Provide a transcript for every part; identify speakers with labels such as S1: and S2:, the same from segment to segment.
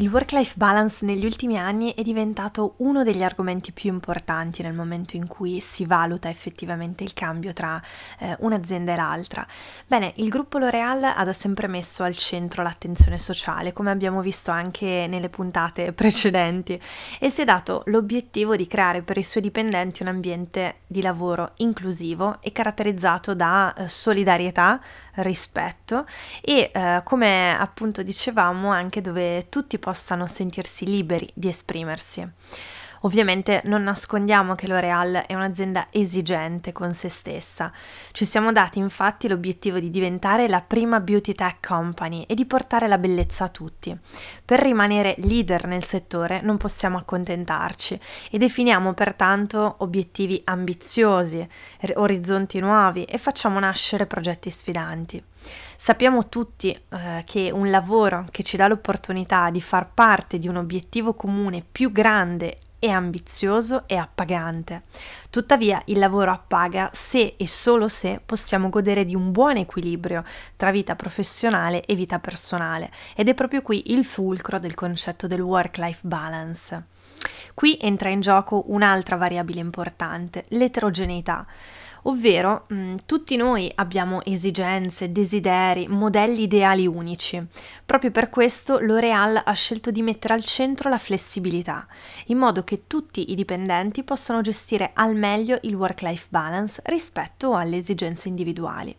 S1: Il work-life balance negli ultimi anni è diventato uno degli argomenti più importanti nel momento in cui si valuta effettivamente il cambio tra eh, un'azienda e l'altra. Bene, il gruppo L'Oreal ha da sempre messo al centro l'attenzione sociale, come abbiamo visto anche nelle puntate precedenti, e si è dato l'obiettivo di creare per i suoi dipendenti un ambiente di lavoro inclusivo e caratterizzato da eh, solidarietà, rispetto e eh, come appunto dicevamo anche dove tutti possano sentirsi liberi di esprimersi. Ovviamente non nascondiamo che L'Oreal è un'azienda esigente con se stessa. Ci siamo dati infatti l'obiettivo di diventare la prima beauty tech company e di portare la bellezza a tutti. Per rimanere leader nel settore non possiamo accontentarci e definiamo pertanto obiettivi ambiziosi, orizzonti nuovi e facciamo nascere progetti sfidanti. Sappiamo tutti eh, che un lavoro che ci dà l'opportunità di far parte di un obiettivo comune più grande è ambizioso e appagante. Tuttavia il lavoro appaga se e solo se possiamo godere di un buon equilibrio tra vita professionale e vita personale ed è proprio qui il fulcro del concetto del work-life balance. Qui entra in gioco un'altra variabile importante, l'eterogeneità ovvero mh, mm, tutti noi abbiamo esigenze, desideri, modelli ideali unici. Proprio per questo L'Oreal ha scelto di mettere al centro la flessibilità, in modo che tutti i dipendenti possano gestire al meglio il work-life balance rispetto alle esigenze individuali.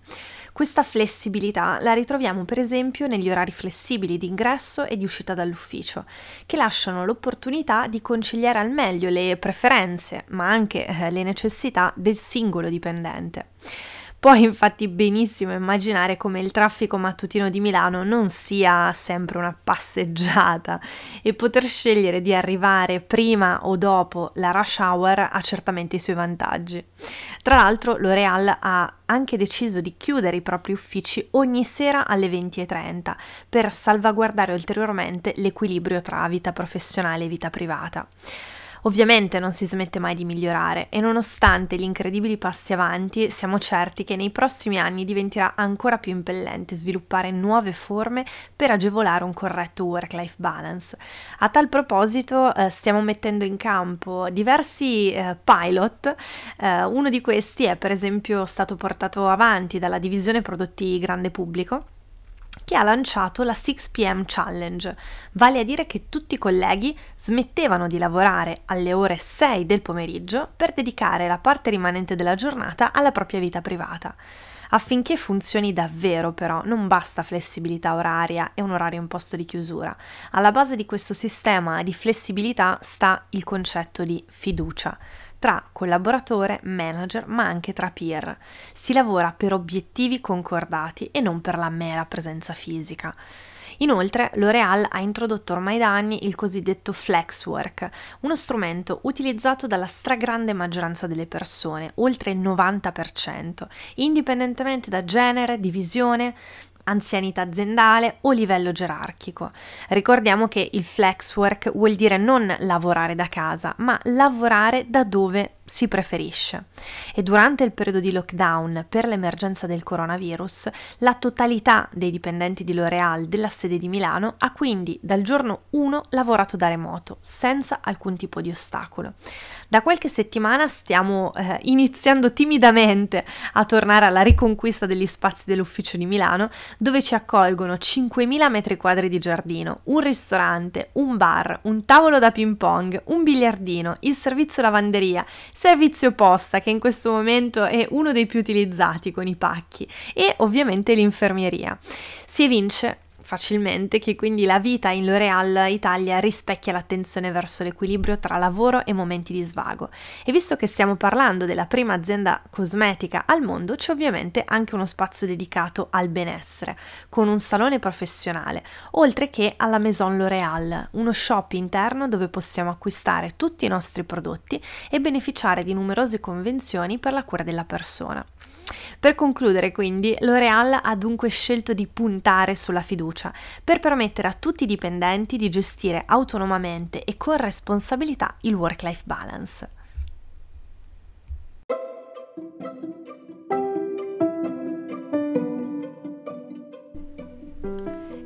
S1: Questa flessibilità la ritroviamo per esempio negli orari flessibili di ingresso e di uscita dall'ufficio, che lasciano l'opportunità di conciliare al meglio le preferenze, ma anche eh, le necessità del singolo dipendente. Puoi infatti benissimo immaginare come il traffico mattutino di Milano non sia sempre una passeggiata e poter scegliere di arrivare prima o dopo la rush hour ha certamente i suoi vantaggi. Tra l'altro L'Oreal ha anche deciso di chiudere i propri uffici ogni sera alle 20.30 per salvaguardare ulteriormente l'equilibrio tra vita professionale e vita privata. Ovviamente non si smette mai di migliorare e nonostante gli incredibili passi avanti, siamo certi che nei prossimi anni diventerà ancora più impellente sviluppare nuove forme per agevolare un corretto work-life balance. A tal proposito eh, stiamo mettendo in campo diversi eh, pilot, eh, uno di questi è per esempio stato portato avanti dalla divisione prodotti grande pubblico che ha lanciato la 6pm Challenge, vale a dire che tutti i colleghi smettevano di lavorare alle ore 6 del pomeriggio per dedicare la parte rimanente della giornata alla propria vita privata. Affinché funzioni davvero però non basta flessibilità oraria e un orario imposto di chiusura. Alla base di questo sistema di flessibilità sta il concetto di fiducia tra collaboratore, manager, ma anche tra peer. Si lavora per obiettivi concordati e non per la mera presenza fisica. Inoltre, L'Oreal ha introdotto ormai da anni il cosiddetto Flexwork, uno strumento utilizzato dalla stragrande maggioranza delle persone, oltre il 90%, indipendentemente da genere, divisione, anzianità aziendale o livello gerarchico. Ricordiamo che il flex work vuol dire non lavorare da casa, ma lavorare da dove si preferisce. E durante il periodo di lockdown per l'emergenza del coronavirus, la totalità dei dipendenti di L'Oreal della sede di Milano ha quindi dal giorno 1 lavorato da remoto, senza alcun tipo di ostacolo. Da qualche settimana stiamo eh, iniziando timidamente a tornare alla riconquista degli spazi dell'ufficio di Milano, dove ci accolgono 5.000 metri quadri di giardino, un ristorante, un bar, un tavolo da ping pong, un biliardino, il servizio lavanderia, servizio posta che in questo momento è uno dei più utilizzati con i pacchi e ovviamente l'infermieria. Si evince facilmente che quindi la vita in L'Oreal Italia rispecchia l'attenzione verso l'equilibrio tra lavoro e momenti di svago. E visto che stiamo parlando della prima azienda cosmetica al mondo, c'è ovviamente anche uno spazio dedicato al benessere, con un salone professionale, oltre che alla Maison L'Oreal, uno shop interno dove possiamo acquistare tutti i nostri prodotti e beneficiare di numerose convenzioni per la cura della persona. Per concludere quindi, L'Oreal ha dunque scelto di puntare sulla fiducia per permettere a tutti i dipendenti di gestire autonomamente e con responsabilità il work-life balance.